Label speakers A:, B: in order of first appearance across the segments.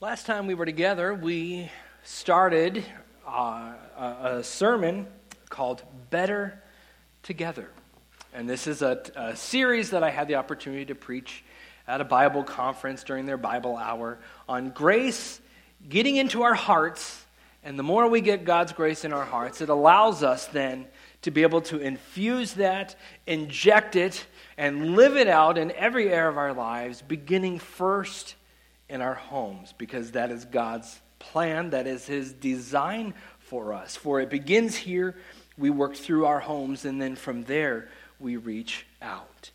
A: Last time we were together, we started uh, a, sermon called Better Together. And this is a, a series that I had the opportunity to preach at a Bible conference during their Bible hour on grace getting into our hearts. And the more we get God's grace in our hearts, it allows us then to be able to infuse that, inject it, and live it out in every area of our lives, beginning first in our homes because that is God's plan, that is His design for us. For it begins here, we work through our homes, and then from there, we reach out.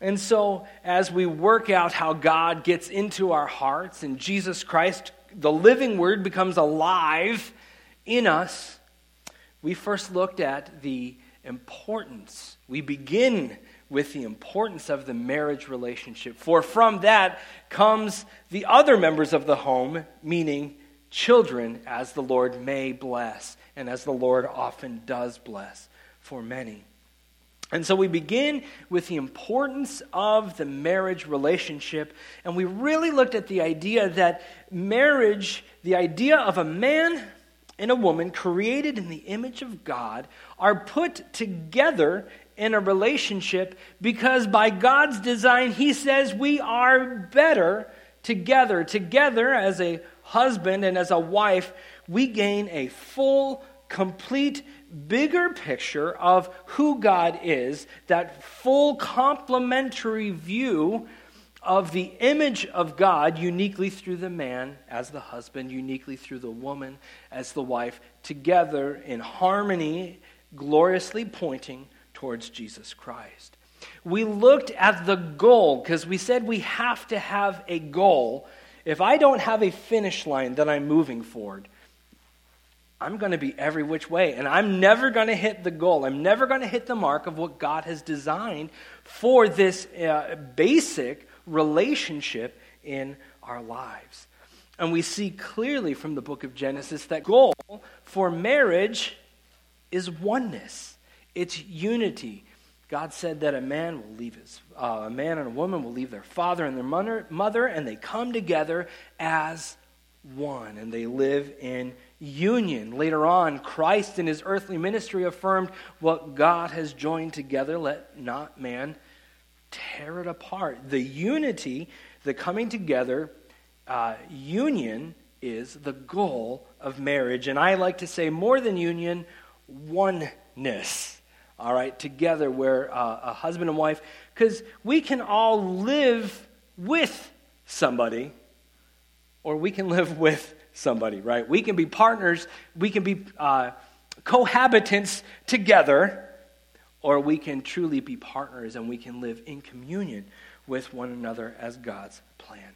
A: And so, as we work out how God gets into our hearts and Jesus Christ, the living Word, becomes alive in us, we first looked at the importance. We begin with the importance of the marriage relationship. For from that comes the other members of the home, meaning children, as the Lord may bless, and as the Lord often does bless for many. And so we begin with the importance of the marriage relationship, and we really looked at the idea that marriage, the idea of a man and a woman created in the image of God, are put together in a relationship because by God's design, He says we are better together. Together, as a husband and as a wife, we gain a full, complete, bigger picture of who God is, that full complementary view of the image of God uniquely through the man as the husband, uniquely through the woman as the wife, together in harmony, gloriously pointing towards Jesus Christ. We looked at the goal because we said we have to have a goal. If I don't have a finish line that I'm moving forward, I'm going to be every which way, and I'm never going to hit the goal. I'm never going to hit the mark of what God has designed for this uh, basic relationship in our lives. And we see clearly from the book of Genesis that goal for marriage is oneness. It's unity. God said that a man will leave his, uh, a man and a woman will leave their father and their mother, mother, and they come together as one, and they live in union. Later on, Christ in his earthly ministry affirmed what God has joined together, let not man tear it apart. The unity, the coming together, uh, union is the goal of marriage. And I like to say more than union, oneness all right, together, where uh, a husband and wife, because we can all live with somebody, or we can live with somebody, right? We can be partners, we can be uh, cohabitants together, or we can truly be partners and we can live in communion with one another as God's plan.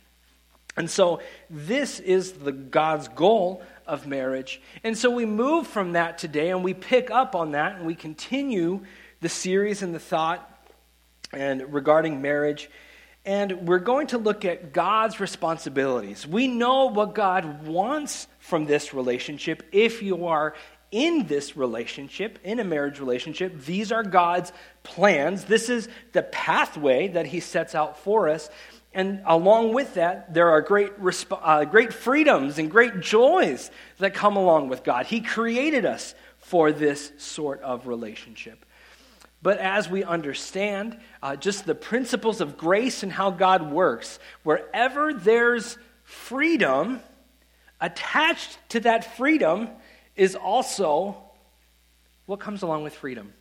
A: And so this is the God's goal of marriage. And so we move from that today and we pick up on that and we continue the series and the thought and regarding marriage. And we're going to look at God's responsibilities. We know what God wants from this relationship. If you are in this relationship, in a marriage relationship, these are God's plans. This is the pathway that He sets out for us. And along with that, there are great, resp- uh, great freedoms and great joys that come along with God. He created us for this sort of relationship. But as we understand uh, just the principles of grace and how God works, wherever there's freedom, attached to that freedom is also what comes along with freedom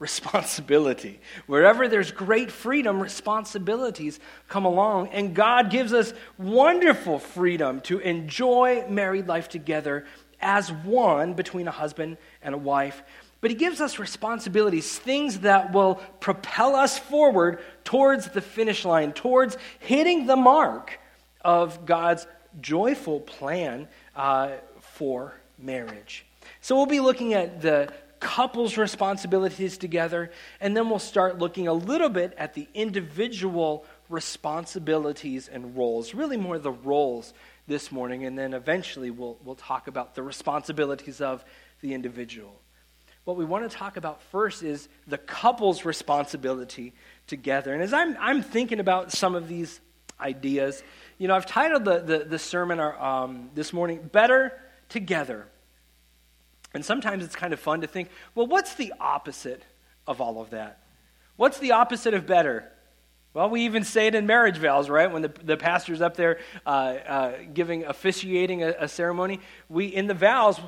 A: responsibility. Wherever there's great freedom, responsibilities come along. And God gives us wonderful freedom to enjoy married life together as one between a husband and a wife. But He gives us responsibilities, things that will propel us forward towards the finish line, towards hitting the mark of God's joyful plan uh, for marriage. So we'll be looking at the couples' responsibilities together, and then we'll start looking a little bit at the individual responsibilities and roles, really more the roles this morning, and then eventually we'll, we'll talk about the responsibilities of the individual. What we want to talk about first is the couple's responsibility together. And as I'm, I'm thinking about some of these ideas, you know, I've titled the, the, the sermon um, this morning, Better Together. And sometimes it's kind of fun to think, well, what's the opposite of all of that? What's the opposite of better? Well, we even say it in marriage vows, right? When the, the pastor's up there uh, uh, giving, officiating a, a ceremony, we, in the vows,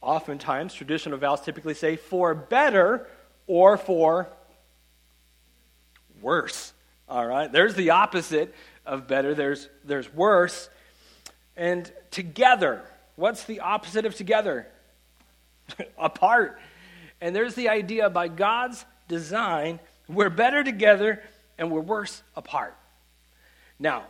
A: oftentimes, traditional vows typically say for better or for worse. All right? There's the opposite of better, there's, there's worse. And together, what's the opposite of together? Apart. And there's the idea by God's design, we're better together and we're worse apart. Now,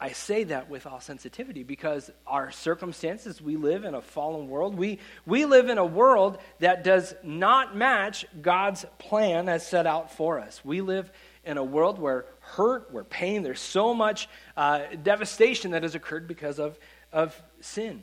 A: I say that with all sensitivity because our circumstances, we live in a fallen world. We, we live in a world that does not match God's plan as set out for us. We live in a world where hurt, where pain, there's so much uh, devastation that has occurred because of, of sin.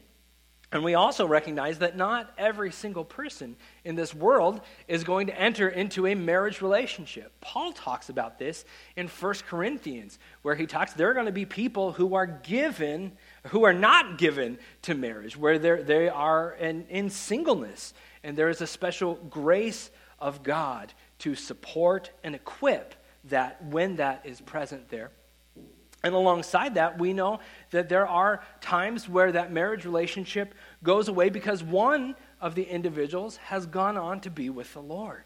A: And we also recognize that not every single person in this world is going to enter into a marriage relationship. Paul talks about this in 1 Corinthians, where he talks there are going to be people who are given, who are not given to marriage, where they are in, in singleness. And there is a special grace of God to support and equip that when that is present there. And alongside that, we know that there are times where that marriage relationship goes away because one of the individuals has gone on to be with the Lord.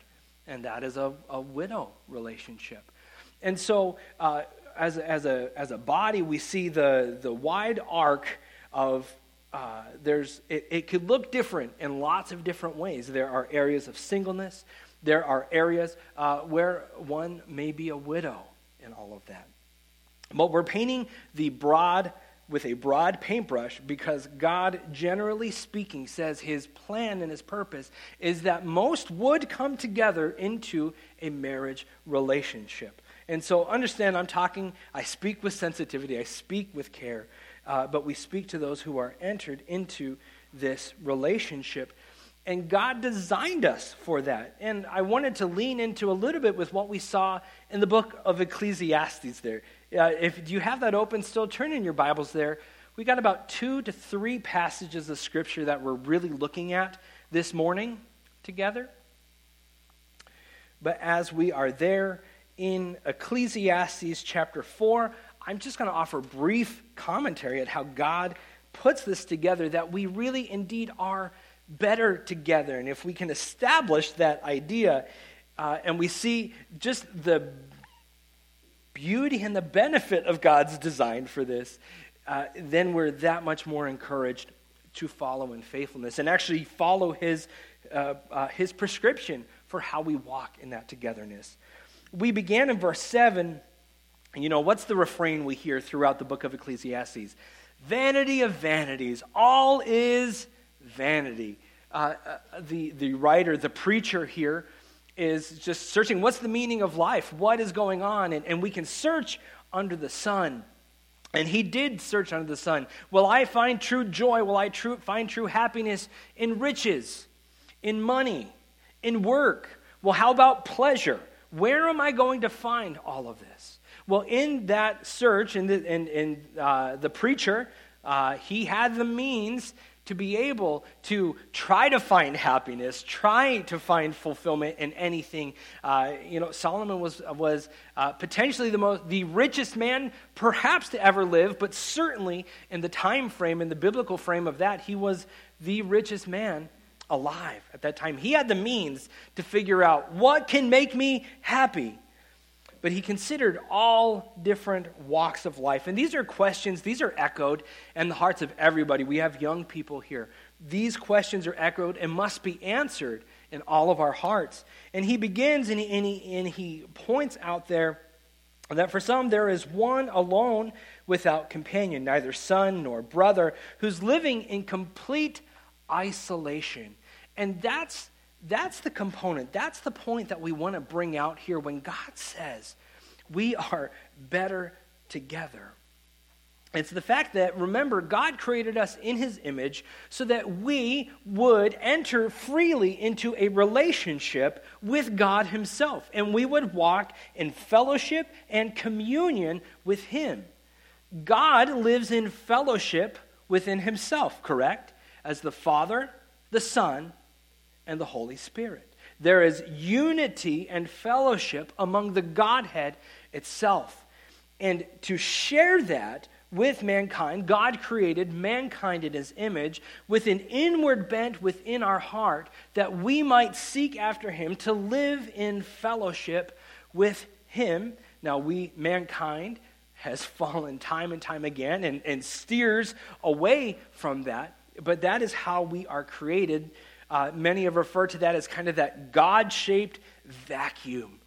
A: And that is a, a widow relationship. And so, uh, as, as, a, as a body, we see the, the wide arc of uh, there's, it, it could look different in lots of different ways. There are areas of singleness, there are areas uh, where one may be a widow in all of that. But we're painting the broad with a broad paintbrush because God, generally speaking, says his plan and his purpose is that most would come together into a marriage relationship. And so understand, I'm talking, I speak with sensitivity, I speak with care, uh, but we speak to those who are entered into this relationship. And God designed us for that. And I wanted to lean into a little bit with what we saw in the book of Ecclesiastes there. Uh, if you have that open still, turn in your Bibles there. We got about two to three passages of Scripture that we're really looking at this morning together. But as we are there in Ecclesiastes chapter 4, I'm just going to offer brief commentary at how God puts this together that we really indeed are better together. And if we can establish that idea, uh, and we see just the beauty and the benefit of God's design for this, uh, then we're that much more encouraged to follow in faithfulness and actually follow his, uh, uh, his prescription for how we walk in that togetherness. We began in verse 7. You know, what's the refrain we hear throughout the book of Ecclesiastes? Vanity of vanities. All is vanity. Uh, uh, the, the writer, the preacher here, is just searching what's the meaning of life? What is going on? And, and we can search under the sun. And he did search under the sun. Will I find true joy? Will I true, find true happiness in riches, in money, in work? Well, how about pleasure? Where am I going to find all of this? Well, in that search, in the, in, in, uh, the preacher, uh, he had the means to be able to try to find happiness, try to find fulfillment in anything. Uh, you know, Solomon was, was uh, potentially the, most, the richest man perhaps to ever live, but certainly in the time frame, in the biblical frame of that, he was the richest man alive at that time. He had the means to figure out what can make me happy but he considered all different walks of life. And these are questions, these are echoed in the hearts of everybody. We have young people here. These questions are echoed and must be answered in all of our hearts. And he begins and he, and he, and he points out there that for some there is one alone without companion, neither son nor brother, who's living in complete isolation. And that's that's the component, that's the point that we want to bring out here when God says we are better together. It's the fact that, remember, God created us in his image so that we would enter freely into a relationship with God himself, and we would walk in fellowship and communion with him. God lives in fellowship within himself, correct? As the Father, the Son, and the Holy Spirit. There is unity and fellowship among the Godhead itself. And to share that with mankind, God created mankind in his image with an inward bent within our heart that we might seek after him to live in fellowship with him. Now, we, mankind, has fallen time and time again and, and steers away from that, but that is how we are created. Uh, many have referred to that as kind of that God shaped vacuum.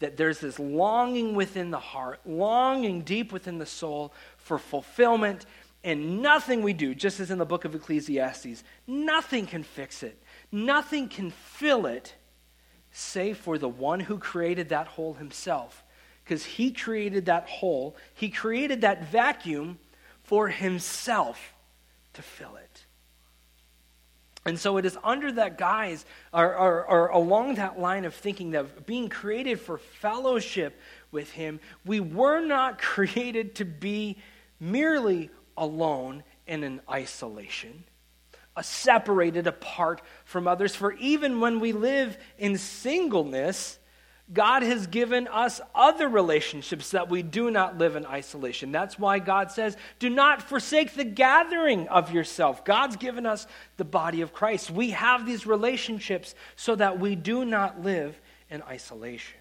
A: That there's this longing within the heart, longing deep within the soul for fulfillment, and nothing we do, just as in the book of Ecclesiastes, nothing can fix it, nothing can fill it, save for the one who created that hole himself because he created that hole, he created that vacuum for himself to fill it. And so it is under that guise, or, or, or, along that line of thinking that being created for fellowship with Him, we were not created to be merely alone and in isolation, uh, separated apart from others. For even when we live in singleness, God has given us other relationships that we do not live in isolation. That's why God says, do not forsake the gathering of yourself. God's given us the body of Christ. We have these relationships so that we do not live in isolation.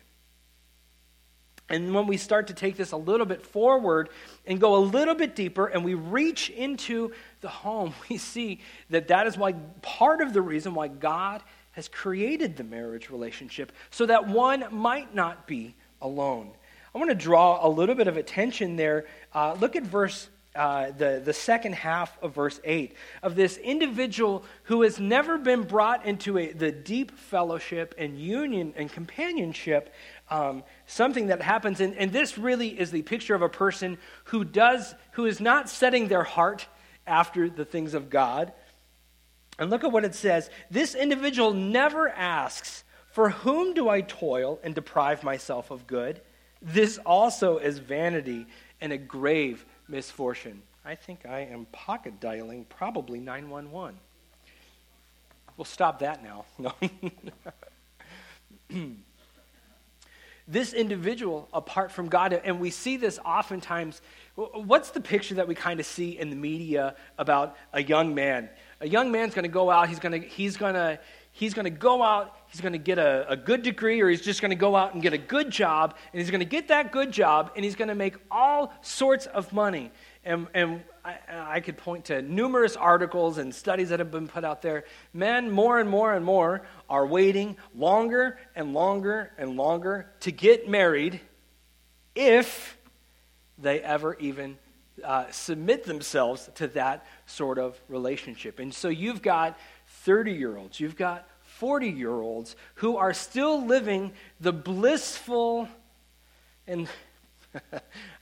A: And when we start to take this a little bit forward and go a little bit deeper and we reach into the home, we see that that is why part of the reason why God has created the marriage relationship so that one might not be alone. I want to draw a little bit of attention there. Uh, look at verse, uh, the, the second half of verse 8 of this individual who has never been brought into a, the deep fellowship and union and companionship. Um, something that happens, and, and this really is the picture of a person who does, who is not setting their heart after the things of God, and look at what it says. This individual never asks, For whom do I toil and deprive myself of good? This also is vanity and a grave misfortune. I think I am pocket dialing probably 911. We'll stop that now. No. this individual apart from God, and we see this oftentimes. What's the picture that we kind of see in the media about a young man? A young man's going to go out, he's going to, he's going to, he's going to go out, he's going to get a, a good degree, or he's just going to go out and get a good job, and he's going to get that good job, and he's going to make all sorts of money. And, and I, I could point to numerous articles and studies that have been put out there. Men, more and more and more, are waiting longer and longer and longer to get married if they ever even uh, submit themselves to that sort of relationship. And so you've got 30 year olds, you've got 40 year olds who are still living the blissful, and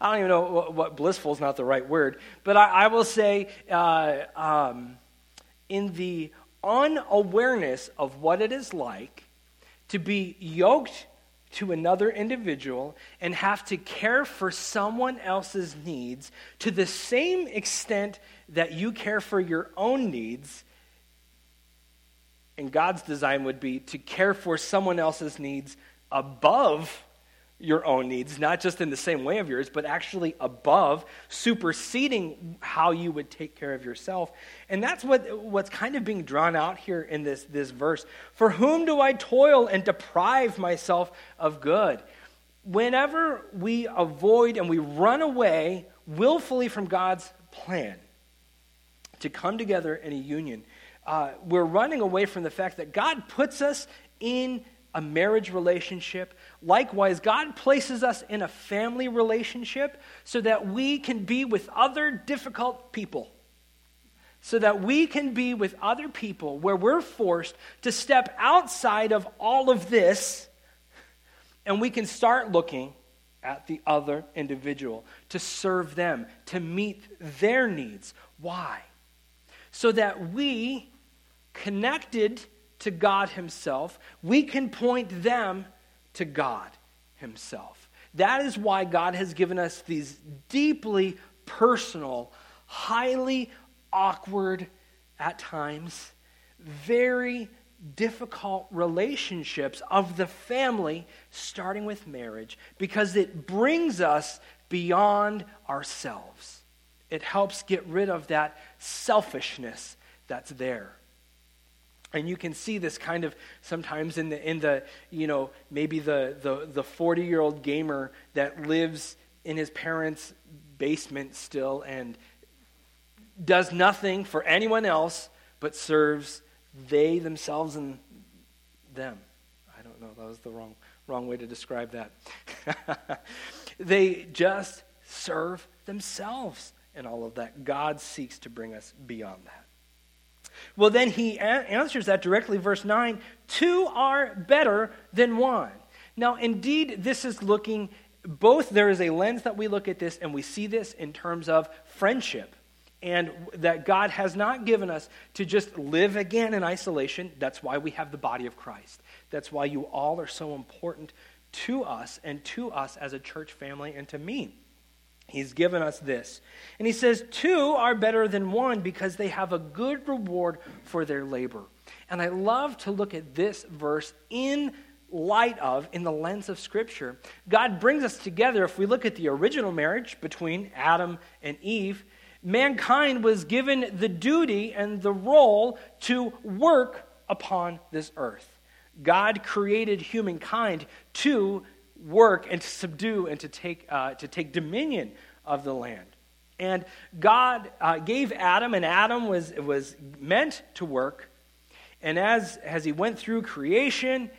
A: I don't even know what, what, blissful is not the right word, but I, I will say uh, um, in the unawareness of what it is like to be yoked to another individual and have to care for someone else's needs to the same extent that you care for your own needs. And God's design would be to care for someone else's needs above your own needs, not just in the same way of yours, but actually above, superseding how you would take care of yourself. And that's what, what's kind of being drawn out here in this, this verse. For whom do I toil and deprive myself of good? Whenever we avoid and we run away willfully from God's plan to come together in a union, uh, we're running away from the fact that God puts us in a marriage relationship. Likewise, God places us in a family relationship so that we can be with other difficult people. So that we can be with other people where we're forced to step outside of all of this and we can start looking at the other individual to serve them, to meet their needs. Why? So that we, connected to God Himself, we can point them to God Himself. That is why God has given us these deeply personal, highly awkward at times, very difficult relationships of the family, starting with marriage, because it brings us beyond ourselves. It helps get rid of that selfishness that's there. And you can see this kind of sometimes in the, in the you know, maybe the, the, the 40 year old gamer that lives in his parents' basement still and does nothing for anyone else but serves they themselves and them. I don't know, that was the wrong, wrong way to describe that. they just serve themselves and all of that. God seeks to bring us beyond that. Well, then he a- answers that directly, verse 9 two are better than one. Now, indeed, this is looking both, there is a lens that we look at this, and we see this in terms of friendship. And that God has not given us to just live again in isolation. That's why we have the body of Christ. That's why you all are so important to us and to us as a church family and to me. He's given us this. And he says, Two are better than one because they have a good reward for their labor. And I love to look at this verse in light of, in the lens of Scripture. God brings us together. If we look at the original marriage between Adam and Eve, mankind was given the duty and the role to work upon this earth. God created humankind to work and to subdue and to take, uh, to take dominion of the land. And God uh, gave Adam, and Adam was, was meant to work. And as, as he went through creation,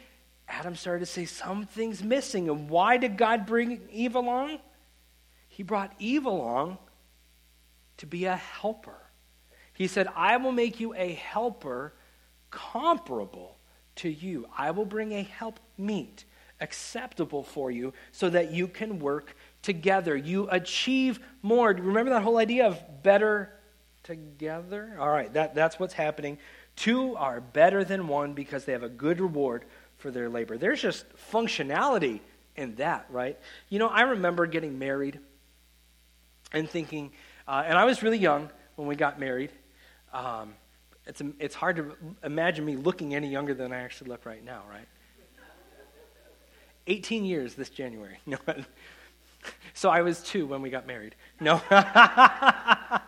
A: Adam started to say, Something's missing. And why did God bring Eve along? He brought Eve along to be a helper. He said, I will make you a helper comparable to you. I will bring a help meet acceptable for you so that you can work together. You achieve more. Remember that whole idea of better together? All right, that, that's what's happening. Two are better than one because they have a good reward for their labor. There's just functionality in that, right? You know, I remember getting married and thinking, uh, and I was really young when we got married. Um, it's, it's hard to imagine me looking any younger than I actually look right now, right? 18 years this January. No. So I was two when we got married. No. I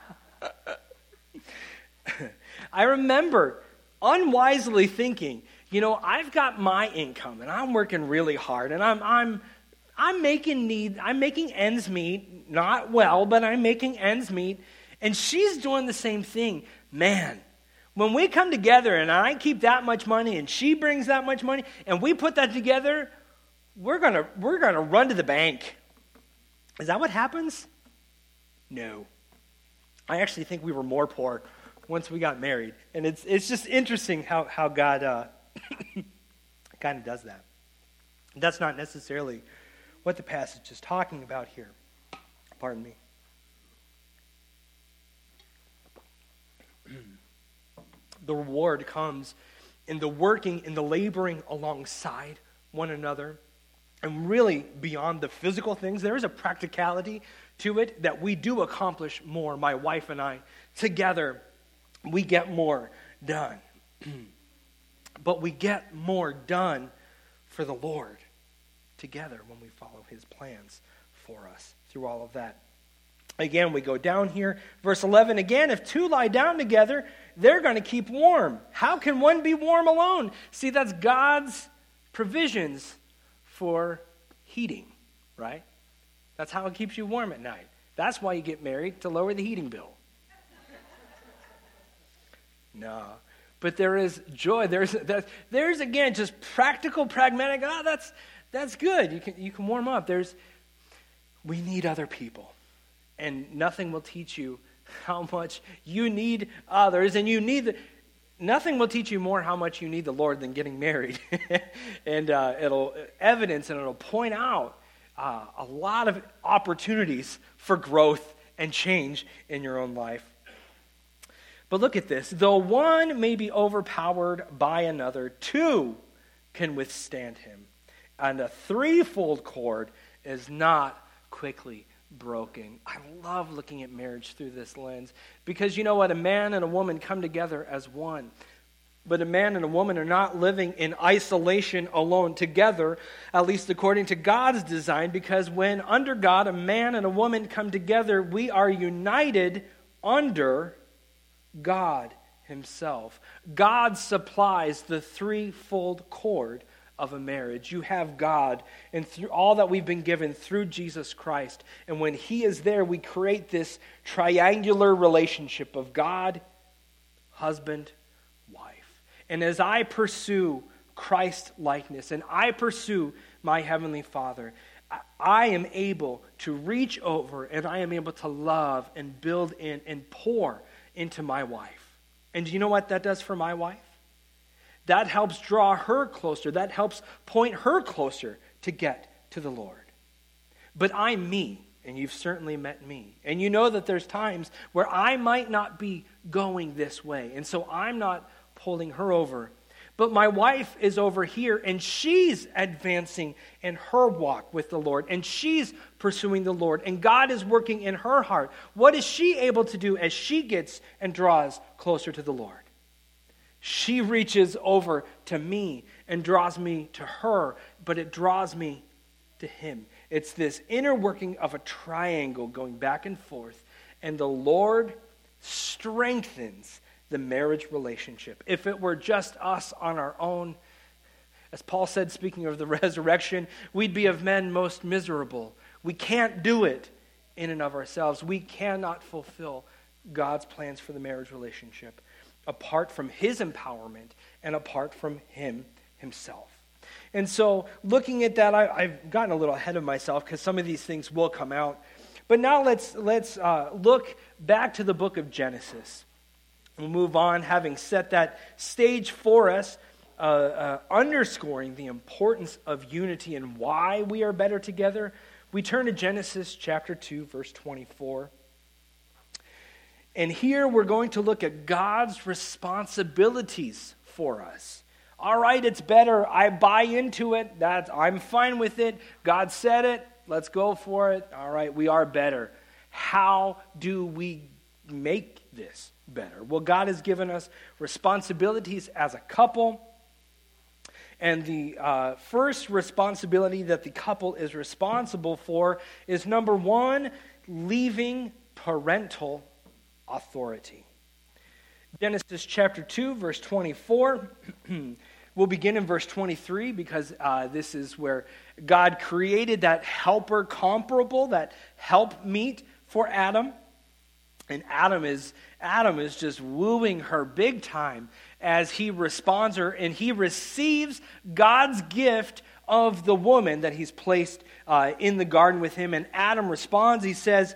A: remember unwisely thinking, you know, I've got my income and I'm working really hard and I'm, I'm, I'm making need, I'm making ends meet, not well, but I'm making ends meet. And she's doing the same thing. Man, when we come together and I keep that much money and she brings that much money and we put that together, we're going to we're going to run to the bank. Is that what happens? No. I actually think we were more poor once we got married. And it's, it's just interesting how, how God uh, kind of does that. That's not necessarily what the passage is talking about here. Pardon me. the reward comes in the working, in the laboring alongside one another and really beyond the physical things, there is a practicality to it that we do accomplish more, my wife and I. Together, we get more done. but we get more done for the Lord together when we follow his plans for us through all of that. Again, we go down here. Verse 11 again, if two lie down together, they're going to keep warm. How can one be warm alone? See, that's God's provisions for heating, right? That's how it keeps you warm at night. That's why you get married, to lower the heating bill. no. But there is joy. There's, there's, there's again just practical, pragmatic. Ah, oh, that's, that's good. You can, you can warm up. There's, we need other people. And nothing will teach you how much you need others. And you need, the, nothing will teach you more how much you need the Lord than getting married. and uh, it'll evidence and it'll point out uh, a lot of opportunities for growth and change in your own life. But look at this. Though one may be overpowered by another, two can withstand him. And a threefold cord is not quickly broken. I love looking at marriage through this lens because you know what? A man and a woman come together as one. But a man and a woman are not living in isolation alone together, at least according to God's design, because when under God a man and a woman come together, we are united under God Himself. God supplies the threefold cord of a marriage. You have God and through all that we've been given through Jesus Christ. And when He is there, we create this triangular relationship of God, husband, wife. And as I pursue Christ likeness and I pursue my Heavenly Father, I am able to reach over and I am able to love and build in and pour into my wife. And do you know what that does for my wife? That helps draw her closer. That helps point her closer to get to the Lord. But I'm me, and you've certainly met me. And you know that there's times where I might not be going this way. And so I'm not pulling her over. But my wife is over here, and she's advancing in her walk with the Lord, and she's pursuing the Lord, and God is working in her heart. What is she able to do as she gets and draws closer to the Lord? She reaches over to me and draws me to her, but it draws me to him. It's this inner working of a triangle going back and forth, and the Lord strengthens the marriage relationship. If it were just us on our own, as Paul said, speaking of the resurrection, we'd be of men most miserable. We can't do it in and of ourselves. We cannot fulfill God's plans for the marriage relationship apart from his empowerment and apart from him himself. And so, looking at that, I, have gotten a little ahead of myself because some of these things will come out. But now let's, let's uh, look back to the book of Genesis. We'll move on, having set that stage for us, uh, uh, underscoring the importance of unity and why we are better together. We turn to Genesis chapter 2, verse 24. And here we're going to look at God's responsibilities for us. All right, it's better. I buy into it. That I'm fine with it. God said it. Let's go for it. All right, we are better. How do we make this better? Well, God has given us responsibilities as a couple. And the uh, first responsibility that the couple is responsible for is number one, leaving parental authority. Genesis chapter 2, verse 24. we'll begin in verse 23 because uh, this is where God created that helper comparable, that help meet for Adam. And Adam is, Adam is just wooing her big time as he responds her and he receives God's gift of the woman that he's placed uh, in the garden with him. And Adam responds, he says,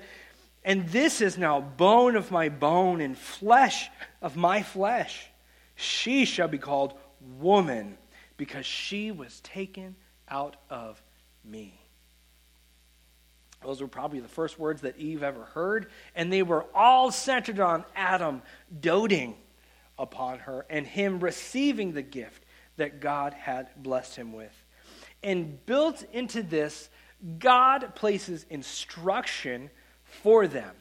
A: and this is now bone of my bone and flesh of my flesh. She shall be called woman because she was taken out of me. Those were probably the first words that Eve ever heard, and they were all centered on Adam doting upon her and him receiving the gift that God had blessed him with. And built into this, God places instruction for them.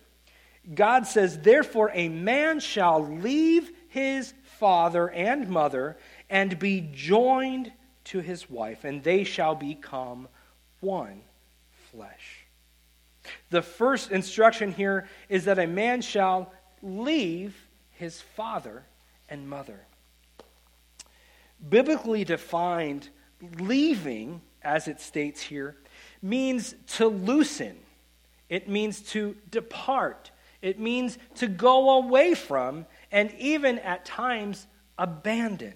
A: God says, Therefore, a man shall leave his father and mother and be joined to his wife, and they shall become one flesh. The first instruction here is that a man shall leave his father and mother. Biblically defined, leaving, as it states here, means to loosen it means to depart. It means to go away from, and even at times abandon.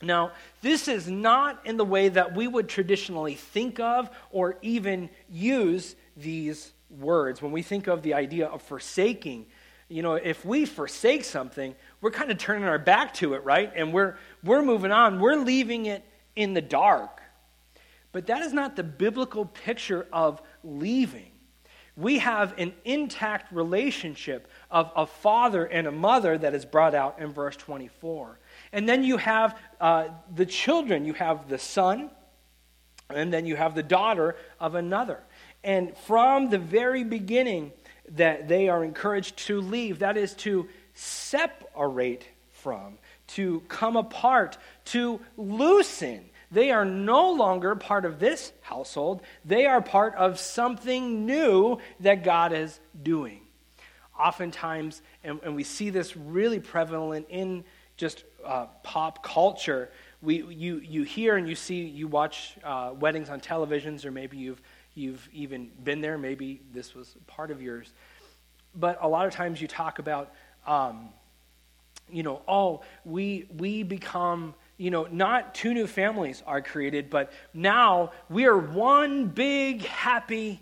A: Now, this is not in the way that we would traditionally think of or even use these words. When we think of the idea of forsaking, you know, if we forsake something, we're kind of turning our back to it, right? And we're, we're moving on. We're leaving it in the dark. But that is not the biblical picture of leaving we have an intact relationship of a father and a mother that is brought out in verse 24. And then you have uh, the children. You have the son, and then you have the daughter of another. And from the very beginning, that they are encouraged to leave, that is to separate from, to come apart, to loosen. They are no longer part of this household. They are part of something new that God is doing. Oftentimes, and, and we see this really prevalent in just uh, pop culture, we, you, you hear and you see, you watch uh, weddings on televisions, or maybe you've, you've even been there, maybe this was part of yours. But a lot of times you talk about, um, you know, oh, we, we become, you know, not two new families are created, but now we are one big happy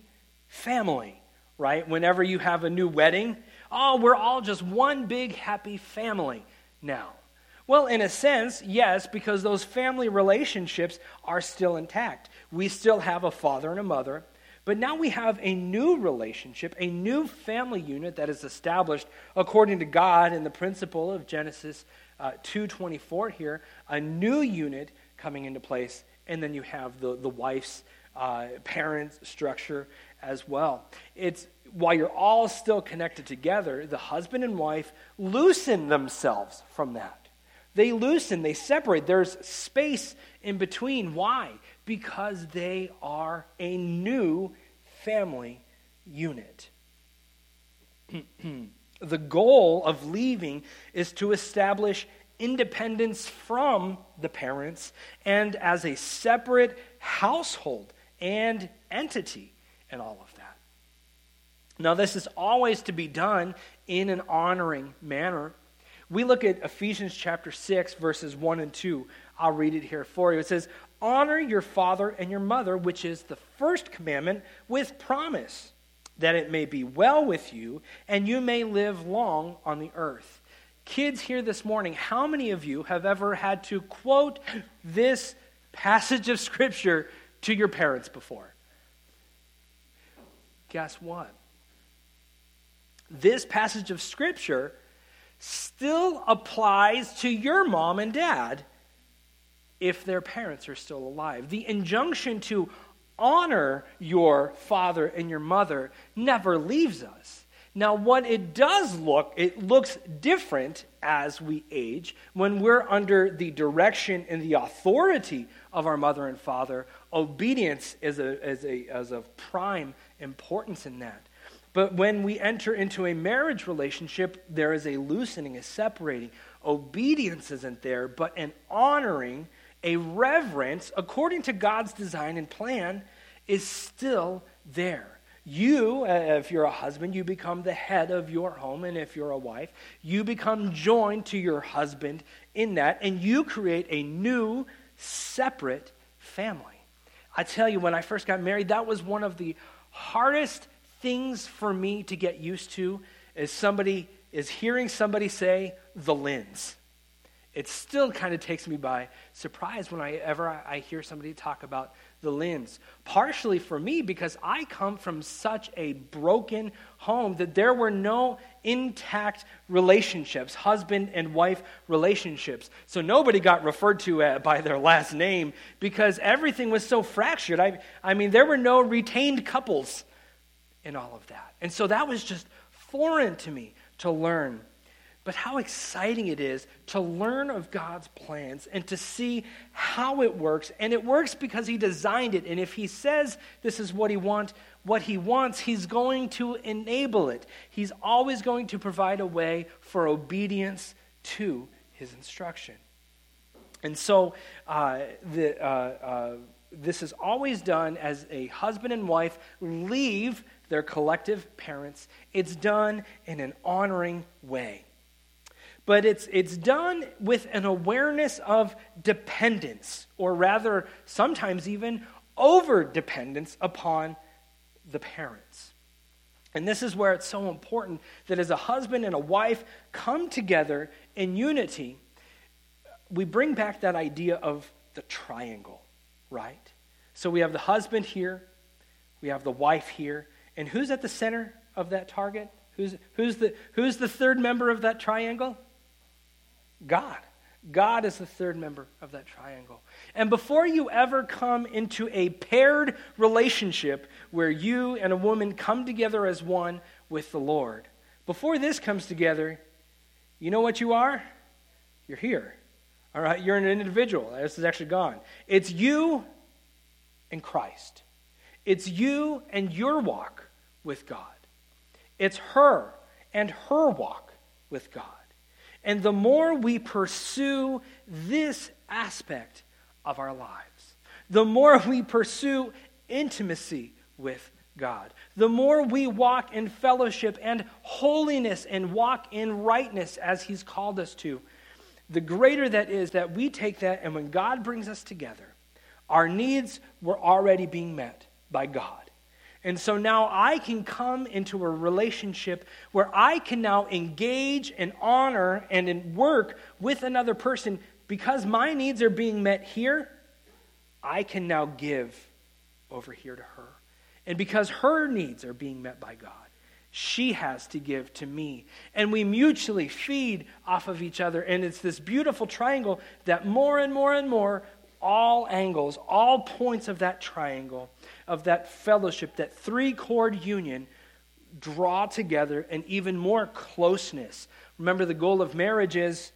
A: family, right? Whenever you have a new wedding, oh, we're all just one big happy family now. Well, in a sense, yes, because those family relationships are still intact. We still have a father and a mother, but now we have a new relationship, a new family unit that is established according to God and the principle of Genesis uh, 2:24 here, a new unit coming into place, and then you have the, the wife's uh, parent structure as well. It's while you're all still connected together, the husband and wife loosen themselves from that. They loosen, they separate. There's space in between. Why? Because they are a new family unit. the goal of leaving is to establish independence from the parents and as a separate household and entity and all of that. Now, this is always to be done in an honoring manner we look at Ephesians chapter 6, verses 1 and 2. I'll read it here for you. It says, Honor your father and your mother, which is the first commandment, with promise, that it may be well with you and you may live long on the earth. Kids here this morning, how many of you have ever had to quote this passage of Scripture to your parents before? Guess what? This passage of Scripture still applies to your mom and dad if their parents are still alive. The injunction to honor your father and your mother never leaves us. Now, what it does look, it looks different as we age. When we're under the direction and the authority of our mother and father, obedience is, a, is, a, is of prime importance in that. But when we enter into a marriage relationship, there is a loosening, a separating. Obedience isn't there, but an honoring, a reverence, according to God's design and plan, is still there. You, uh, if you're a husband, you become the head of your home, and if you're a wife, you become joined to your husband in that, and you create a new, separate family. I tell you, when I first got married, that was one of the hardest things for me to get used to is somebody is hearing somebody say the lens. It still kind of takes me by surprise whenever I hear somebody talk about the lens. Partially for me because I come from such a broken home that there were no intact relationships, husband and wife relationships. So nobody got referred to uh, by their last name because everything was so fractured. I, I mean, there were no retained couples in all of that. And so that was just foreign to me to learn. But how exciting it is to learn of God's plans and to see how it works. And it works because He designed it. And if He says this is what He wants, what He wants, He's going to enable it. He's always going to provide a way for obedience to His instruction. And so uh, the, uh, uh, this is always done as a husband and wife leave their collective parents. It's done in an honoring way. But it's, it's done with an awareness of dependence, or rather, sometimes even over dependence upon the parents. And this is where it's so important that as a husband and a wife come together in unity, we bring back that idea of the triangle, right? So we have the husband here, we have the wife here, and who's at the center of that target? Who's, who's, the, who's the third member of that triangle? God. God is the third member of that triangle. And before you ever come into a paired relationship where you and a woman come together as one with the Lord, before this comes together, you know what you are? You're here. All right? You're an individual. This is actually gone. It's you and Christ. It's you and your walk with God. It's her and her walk with God. And the more we pursue this aspect of our lives, the more we pursue intimacy with God, the more we walk in fellowship and holiness and walk in rightness as He's called us to, the greater that is that we take that and when God brings us together, our needs were already being met by God. And so now I can come into a relationship where I can now engage and honor and work with another person because my needs are being met here. I can now give over here to her. And because her needs are being met by God, she has to give to me. And we mutually feed off of each other. And it's this beautiful triangle that more and more and more, all angles, all points of that triangle of that fellowship, that three cord union, draw together and even more closeness. Remember, the goal of marriage is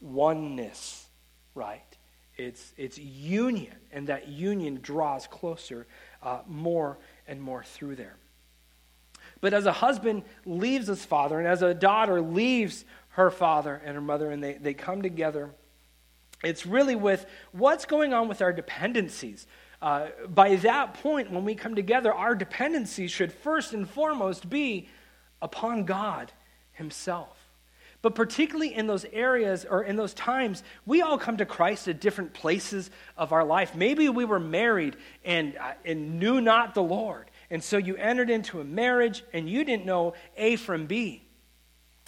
A: oneness, right? It's, it's union, and that union draws closer uh, more and more through there. But as a husband leaves his father, and as a daughter leaves her father and her mother, and they, they come together, it's really with what's going on with our dependencies. Uh, by that point, when we come together, our dependency should first and foremost be upon God Himself. But particularly in those areas or in those times, we all come to Christ at different places of our life. Maybe we were married and, uh, and knew not the Lord. And so you entered into a marriage and you didn't know A from B.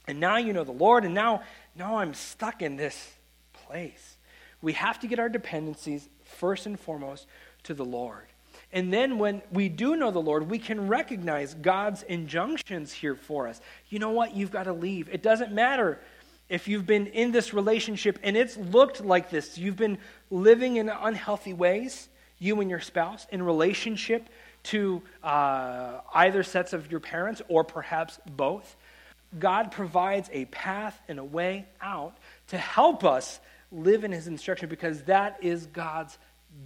A: And now you know the Lord, and now, now I'm stuck in this place. We have to get our dependencies first and foremost to the Lord. And then when we do know the Lord, we can recognize God's injunctions here for us. You know what? You've got to leave. It doesn't matter if you've been in this relationship and it's looked like this. You've been living in unhealthy ways, you and your spouse, in relationship to uh, either sets of your parents or perhaps both. God provides a path and a way out to help us live in His instruction because that is God's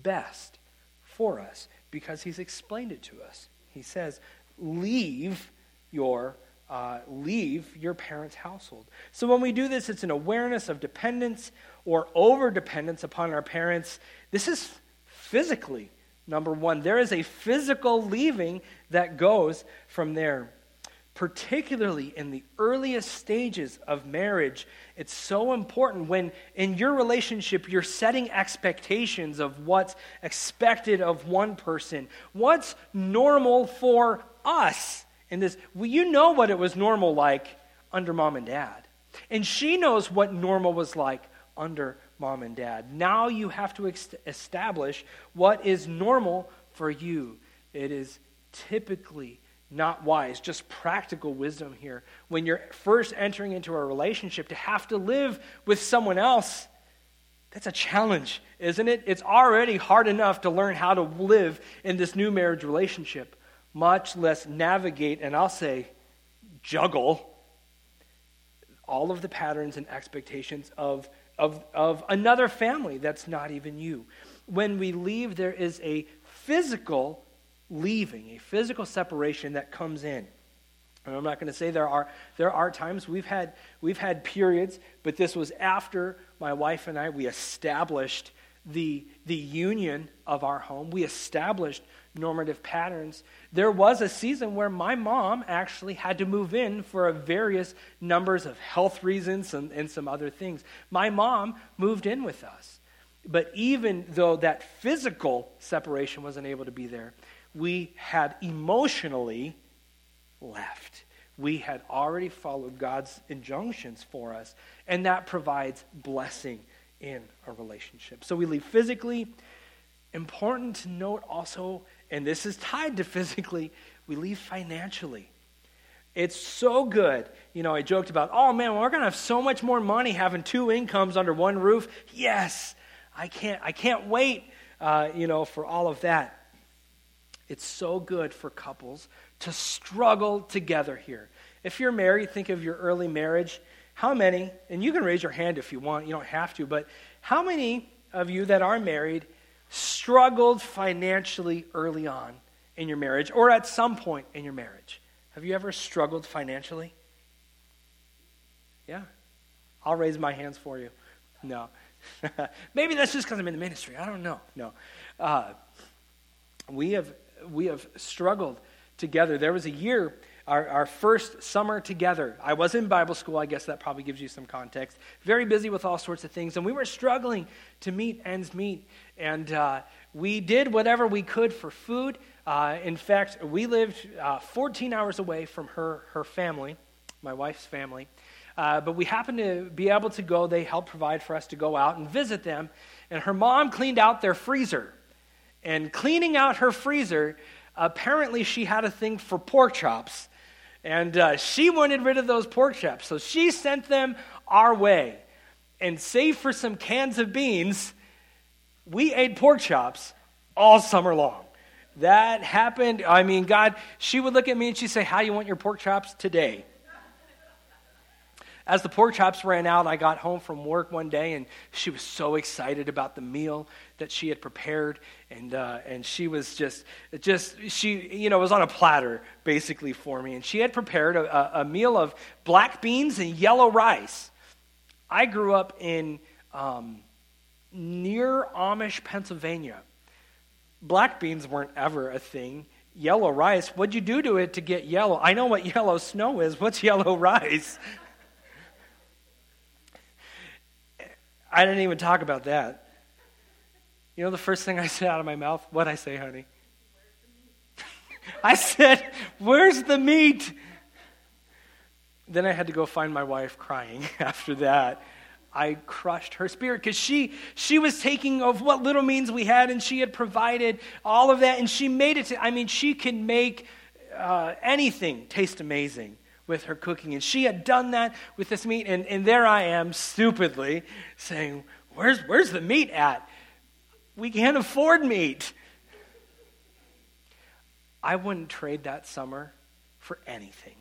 A: best for us because he's explained it to us. He says, leave your uh, leave your parents' household. So when we do this, it's an awareness of dependence or over dependence upon our parents. This is physically number one. There is a physical leaving that goes from there particularly in the earliest stages of marriage, it's so important when in your relationship you're setting expectations of what's expected of one person. What's normal for us in this? Well, you know what it was normal like under mom and dad. And she knows what normal was like under mom and dad. Now you have to establish what is normal for you. It is typically not wise, just practical wisdom here. When you're first entering into a relationship, to have to live with someone else, that's a challenge, isn't it? It's already hard enough to learn how to live in this new marriage relationship, much less navigate, and I'll say, juggle all of the patterns and expectations of, of, of another family that's not even you. When we leave, there is a physical leaving, a physical separation that comes in. And I'm not going to say there are there are times we've had we've had periods, but this was after my wife and I we established the the union of our home. We established normative patterns. There was a season where my mom actually had to move in for various numbers of health reasons and, and some other things. My mom moved in with us. But even though that physical separation wasn't able to be there, we had emotionally left. We had already followed God's injunctions for us, and that provides blessing in a relationship. So we leave physically. Important to note also, and this is tied to physically, we leave financially. It's so good. You know, I joked about, oh man, we're going to have so much more money having two incomes under one roof. Yes, I can't, I can't wait, uh, you know, for all of that. It's so good for couples to struggle together here. If you're married, think of your early marriage. How many, and you can raise your hand if you want, you don't have to, but how many of you that are married struggled financially early on in your marriage or at some point in your marriage? Have you ever struggled financially? Yeah. I'll raise my hands for you. No. Maybe that's just because I'm in the ministry. I don't know. No. Uh, we have we have struggled together. There was a year, our, our first summer together. I was in Bible school. I guess that probably gives you some context. Very busy with all sorts of things. And we were struggling to meet ends meet. And uh, we did whatever we could for food. Uh, in fact, we lived uh, 14 hours away from her, her family, my wife's family. Uh, but we happened to be able to go. They helped provide for us to go out and visit them. And her mom cleaned out their freezer and cleaning out her freezer, apparently she had a thing for pork chops. And uh, she wanted rid of those pork chops. So she sent them our way. And save for some cans of beans, we ate pork chops all summer long. That happened. I mean, God, she would look at me and she'd say, How you want your pork chops today? As the pork chops ran out, I got home from work one day and she was so excited about the meal that she had prepared. And, uh, and she was just, just, she, you know, was on a platter basically for me. And she had prepared a, a meal of black beans and yellow rice. I grew up in um, near Amish, Pennsylvania. Black beans weren't ever a thing. Yellow rice, what'd you do to it to get yellow? I know what yellow snow is. What's yellow rice? I didn't even talk about that. You know the first thing I said out of my mouth? What'd I say, honey? I said, Where's the meat? Then I had to go find my wife crying after that. I crushed her spirit because she, she was taking of what little means we had and she had provided all of that and she made it to, I mean, she can make uh, anything taste amazing with her cooking. And she had done that with this meat. And, and there I am, stupidly, saying, where's, where's the meat at? We can't afford meat. I wouldn't trade that summer for anything.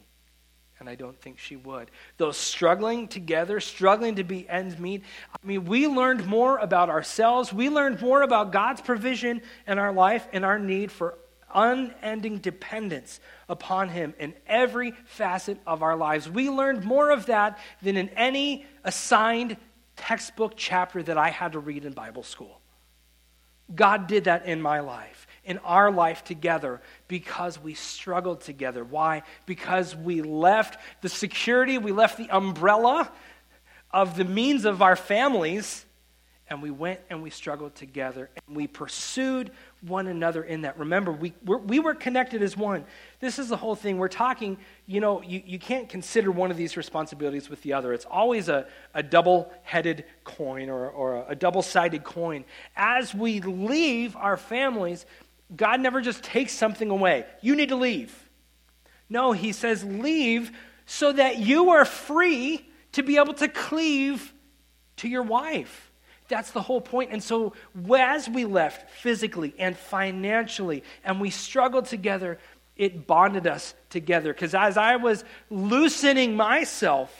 A: And I don't think she would. Those struggling together, struggling to be ends meet. I mean, we learned more about ourselves. We learned more about God's provision in our life and our need for unending dependence upon Him in every facet of our lives. We learned more of that than in any assigned textbook chapter that I had to read in Bible school. God did that in my life, in our life together, because we struggled together. Why? Because we left the security, we left the umbrella of the means of our families, and we went and we struggled together, and we pursued one another in that. Remember, we, we're, we were connected as one. This is the whole thing. We're talking, you know, you, you can't consider one of these responsibilities with the other. It's always a, a double headed coin or, or a double sided coin. As we leave our families, God never just takes something away. You need to leave. No, He says, leave so that you are free to be able to cleave to your wife. That's the whole point. And so, as we left physically and financially, and we struggled together, it bonded us together. Because as I was loosening myself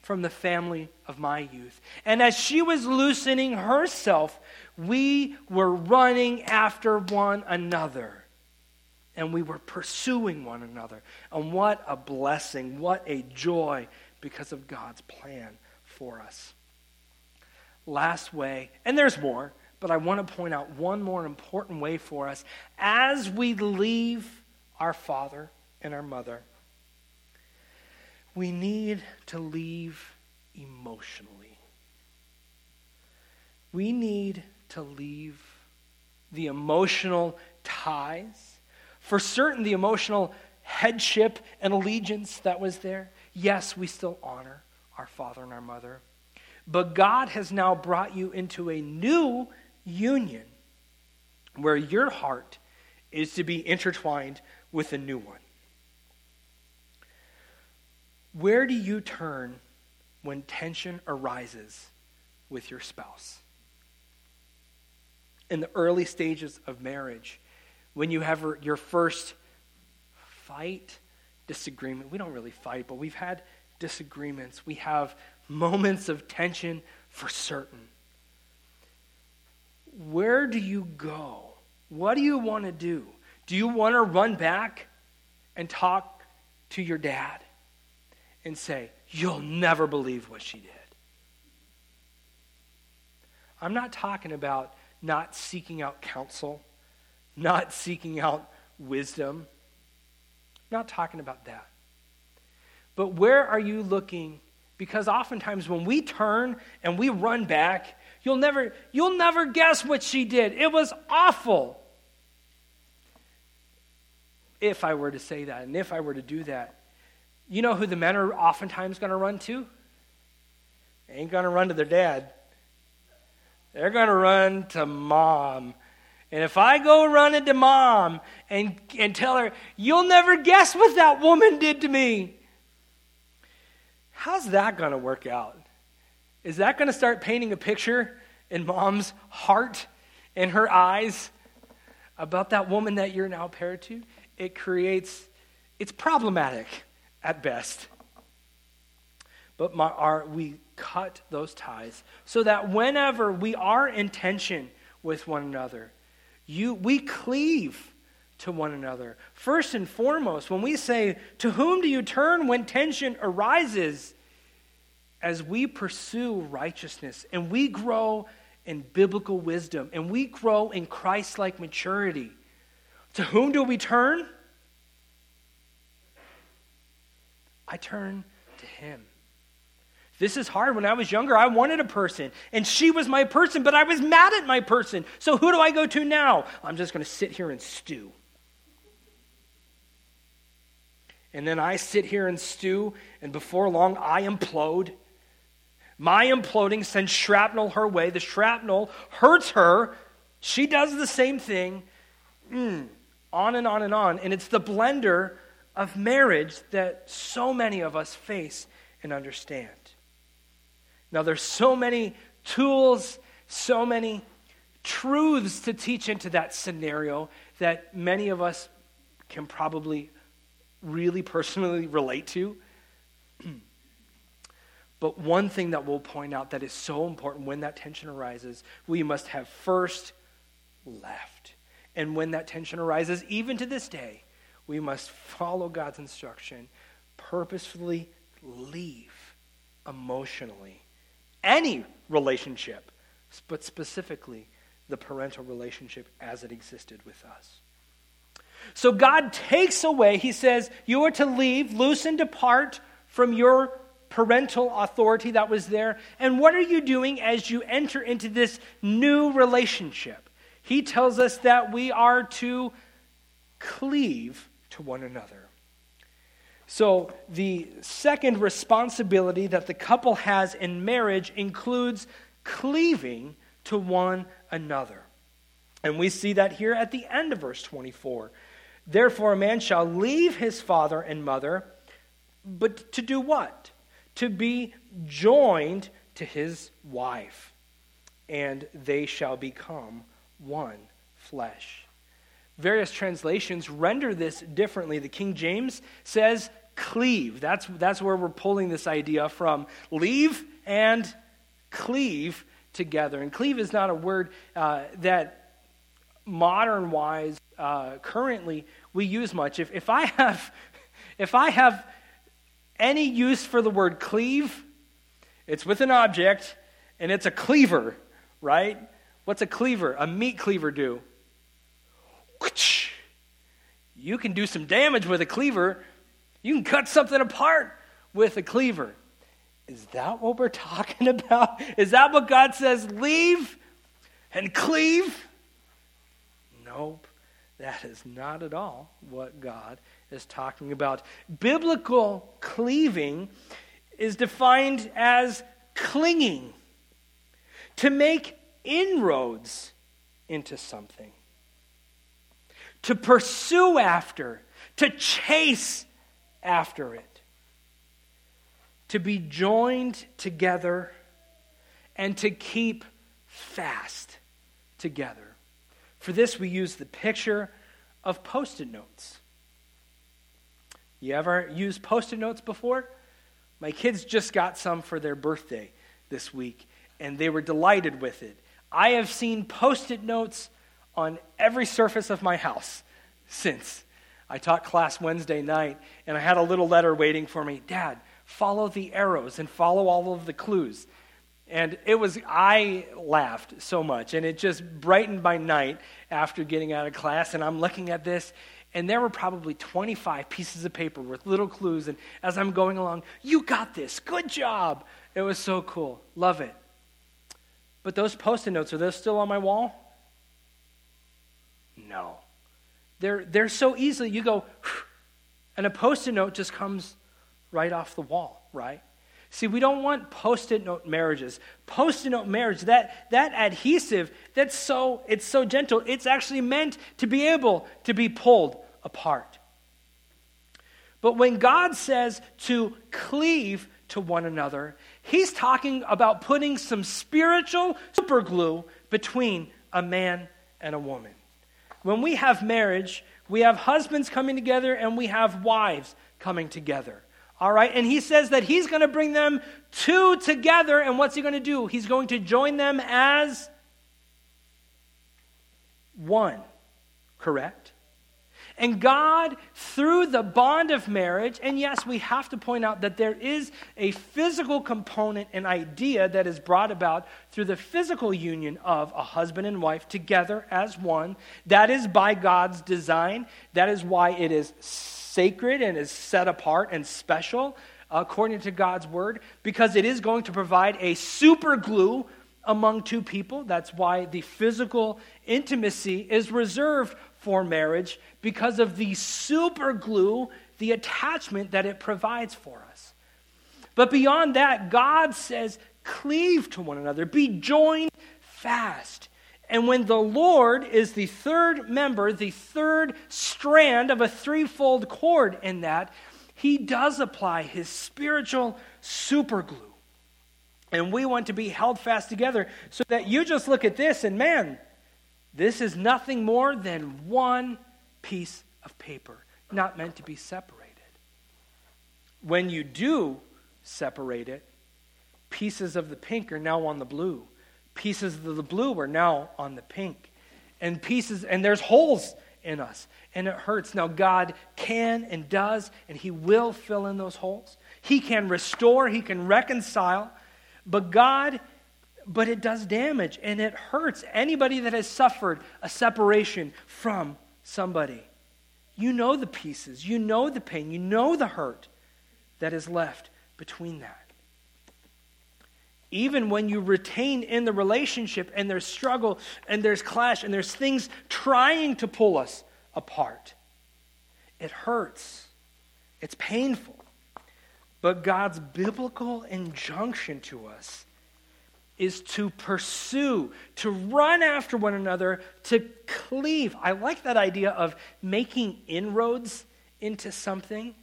A: from the family of my youth, and as she was loosening herself, we were running after one another. And we were pursuing one another. And what a blessing, what a joy because of God's plan for us last way, and there's more, but I want to point out one more important way for us as we leave our father and our mother. We need to leave emotionally. We need to leave the emotional ties. For certain, the emotional headship and allegiance that was there. Yes, we still honor our father and our mother. But God has now brought you into a new union where your heart is to be intertwined with a new one. Where do you turn when tension arises with your spouse? In the early stages of marriage, when you have your first fight, disagreement, we don't really fight, but we've had disagreements, we have moments of tension for certain. Where do you go? What do you want to do? Do you want to run back and talk to your dad and say, You'll never believe what she did? I'm not talking about not seeking out counsel, not seeking out wisdom. I'm not talking about that. But where are you looking? Because oftentimes when we turn and we run back, you'll never, you'll never guess what she did. It was awful. If I were to say that, and if I were to do that, you know who the men are oftentimes going to run to? They ain't going to run to their dad. They're going to run to mom. And if I go running to mom and, and tell her, you'll never guess what that woman did to me, how's that going to work out? Is that going to start painting a picture in mom's heart, in her eyes, about that woman that you're now paired to? It creates, it's problematic at best. But my, our, we cut those ties so that whenever we are in tension with one another, you, we cleave to one another. First and foremost, when we say, To whom do you turn when tension arises? As we pursue righteousness and we grow in biblical wisdom and we grow in Christ like maturity, to whom do we turn? I turn to Him. This is hard. When I was younger, I wanted a person, and she was my person, but I was mad at my person. So who do I go to now? I'm just going to sit here and stew. And then I sit here and stew, and before long, I implode. My imploding sends shrapnel her way. The shrapnel hurts her. She does the same thing. Mm, on and on and on. And it's the blender of marriage that so many of us face and understand. Now, there's so many tools, so many truths to teach into that scenario that many of us can probably really personally relate to. but one thing that we'll point out that is so important when that tension arises, we must have first left. And when that tension arises, even to this day, we must follow God's instruction, purposefully leave emotionally any relationship, but specifically the parental relationship as it existed with us. So God takes away, he says, you are to leave, loose and depart from your parental authority that was there. And what are you doing as you enter into this new relationship? He tells us that we are to cleave to one another. So, the second responsibility that the couple has in marriage includes cleaving to one another. And we see that here at the end of verse 24. Therefore, a man shall leave his father and mother, but to do what? To be joined to his wife, and they shall become one flesh. Various translations render this differently. The King James says cleave. That's, that's where we're pulling this idea from. Leave and cleave together. And cleave is not a word uh, that modern wise uh, currently we use much. If, if, I have, if I have any use for the word cleave, it's with an object and it's a cleaver, right? What's a cleaver? A meat cleaver do? You can do some damage with a cleaver. You can cut something apart with a cleaver. Is that what we're talking about? Is that what God says? Leave and cleave? Nope. That is not at all what God is talking about. Biblical cleaving is defined as clinging, to make inroads into something to pursue after, to chase after it. to be joined together and to keep fast together. For this, we use the picture of post it notes. You ever used post it notes before? My kids just got some for their birthday this week, and they were delighted with it. I have seen post it notes on every surface of my house since. I taught class Wednesday night, and I had a little letter waiting for me Dad, follow the arrows and follow all of the clues. And it was, I laughed so much, and it just brightened my night after getting out of class. And I'm looking at this, and there were probably 25 pieces of paper with little clues. And as I'm going along, you got this, good job. It was so cool. Love it. But those post it notes, are those still on my wall? No. They're, they're so easily, you go, and a post it note just comes right off the wall, right? See, we don't want post-it note marriages. Post-it note marriage, that, that adhesive, that's so, it's so gentle, it's actually meant to be able to be pulled apart. But when God says to cleave to one another, he's talking about putting some spiritual superglue between a man and a woman. When we have marriage, we have husbands coming together and we have wives coming together. All right, and he says that he's going to bring them two together, and what's he going to do? He's going to join them as one, correct? And God, through the bond of marriage, and yes, we have to point out that there is a physical component and idea that is brought about through the physical union of a husband and wife together as one. That is by God's design. That is why it is sacred and is set apart and special according to God's word because it is going to provide a super glue among two people. That's why the physical intimacy is reserved for marriage because of the super glue, the attachment that it provides for us. But beyond that, God says, cleave to one another, be joined fast. And when the Lord is the third member, the third strand of a threefold cord in that, he does apply his spiritual superglue. And we want to be held fast together so that you just look at this and man, this is nothing more than one piece of paper, not meant to be separated. When you do separate it, pieces of the pink are now on the blue Pieces of the blue are now on the pink. And pieces, and there's holes in us. And it hurts. Now, God can and does, and He will fill in those holes. He can restore, He can reconcile. But God, but it does damage and it hurts anybody that has suffered a separation from somebody. You know the pieces, you know the pain, you know the hurt that is left between that even when you retain in the relationship and there's struggle and there's clash and there's things trying to pull us apart, it hurts. It's painful. But God's biblical injunction to us is to pursue, to run after one another, to cleave. I like that idea of making inroads into something.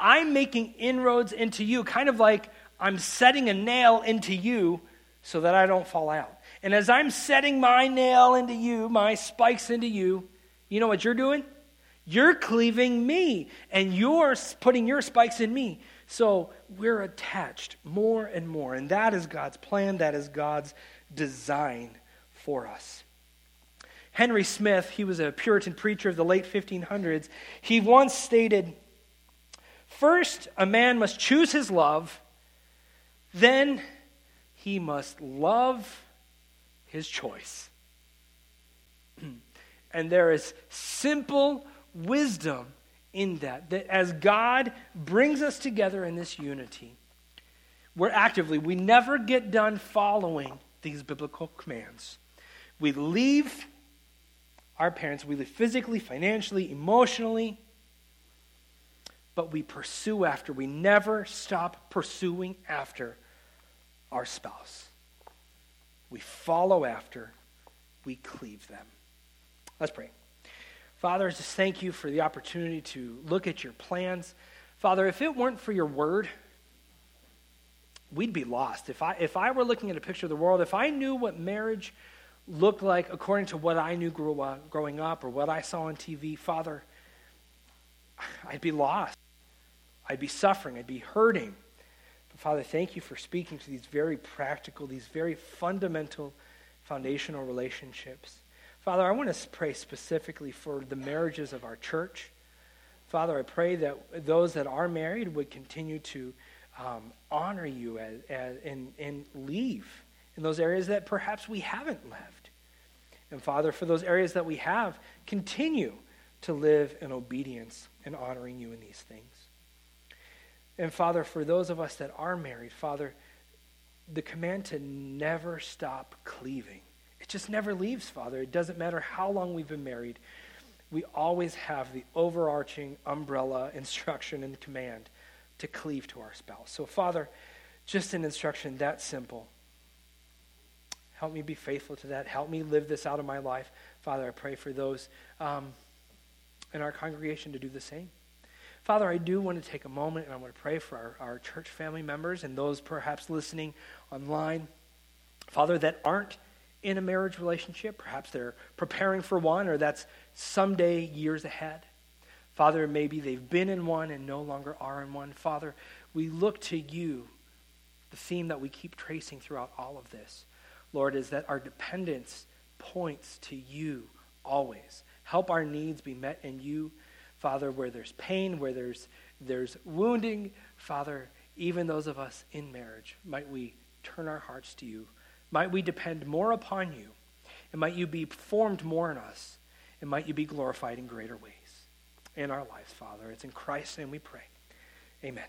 A: I'm making inroads into you, kind of like I'm setting a nail into you so that I don't fall out. And as I'm setting my nail into you, my spikes into you, you know what you're doing? You're cleaving me, and you're putting your spikes in me. So we're attached more and more. And that is God's plan, that is God's design for us. Henry Smith, he was a Puritan preacher of the late 1500s, he once stated First, a man must choose his love then he must love his choice. and there is simple wisdom in that, that as God brings us together in this unity, we're actively, we never get done following these biblical commands. We leave our parents, we live physically, financially, emotionally, but we pursue after. We never stop pursuing after our spouse. We follow after, we cleave them. Let's pray. Father, I just thank you for the opportunity to look at your plans. Father, if it weren't for your word, we'd be lost. If I, if I were looking at a picture of the world, if I knew what marriage looked like according to what I knew growing up or what I saw on TV, Father, I'd be lost. I'd be suffering. I'd be hurting. But Father, thank you for speaking to these very practical, these very fundamental, foundational relationships. Father, I want to pray specifically for the marriages of our church. Father, I pray that those that are married would continue to um, honor you as, as, and, and leave in those areas that perhaps we haven't left. And Father, for those areas that we have, continue to live in obedience and honoring you in these things. And Father, for those of us that are married, Father, the command to never stop cleaving it just never leaves, Father. It doesn't matter how long we've been married. We always have the overarching umbrella instruction and command to cleave to our spouse. So, Father, just an instruction that simple. Help me be faithful to that. Help me live this out of my life. Father, I pray for those um, in our congregation to do the same. Father, I do want to take a moment and I want to pray for our, our church family members and those perhaps listening online. Father, that aren't in a marriage relationship. Perhaps they're preparing for one, or that's someday years ahead. Father, maybe they've been in one and no longer are in one. Father, we look to you. The theme that we keep tracing throughout all of this, Lord, is that our dependence points to you always. Help our needs be met in you, Father, where there's pain, where there's, there's wounding. Father, even those of us in marriage, might we turn our hearts to you might we depend more upon you, and might you be formed more in us, and might you be glorified in greater ways in our lives, Father. It's in Christ's name we pray. Amen.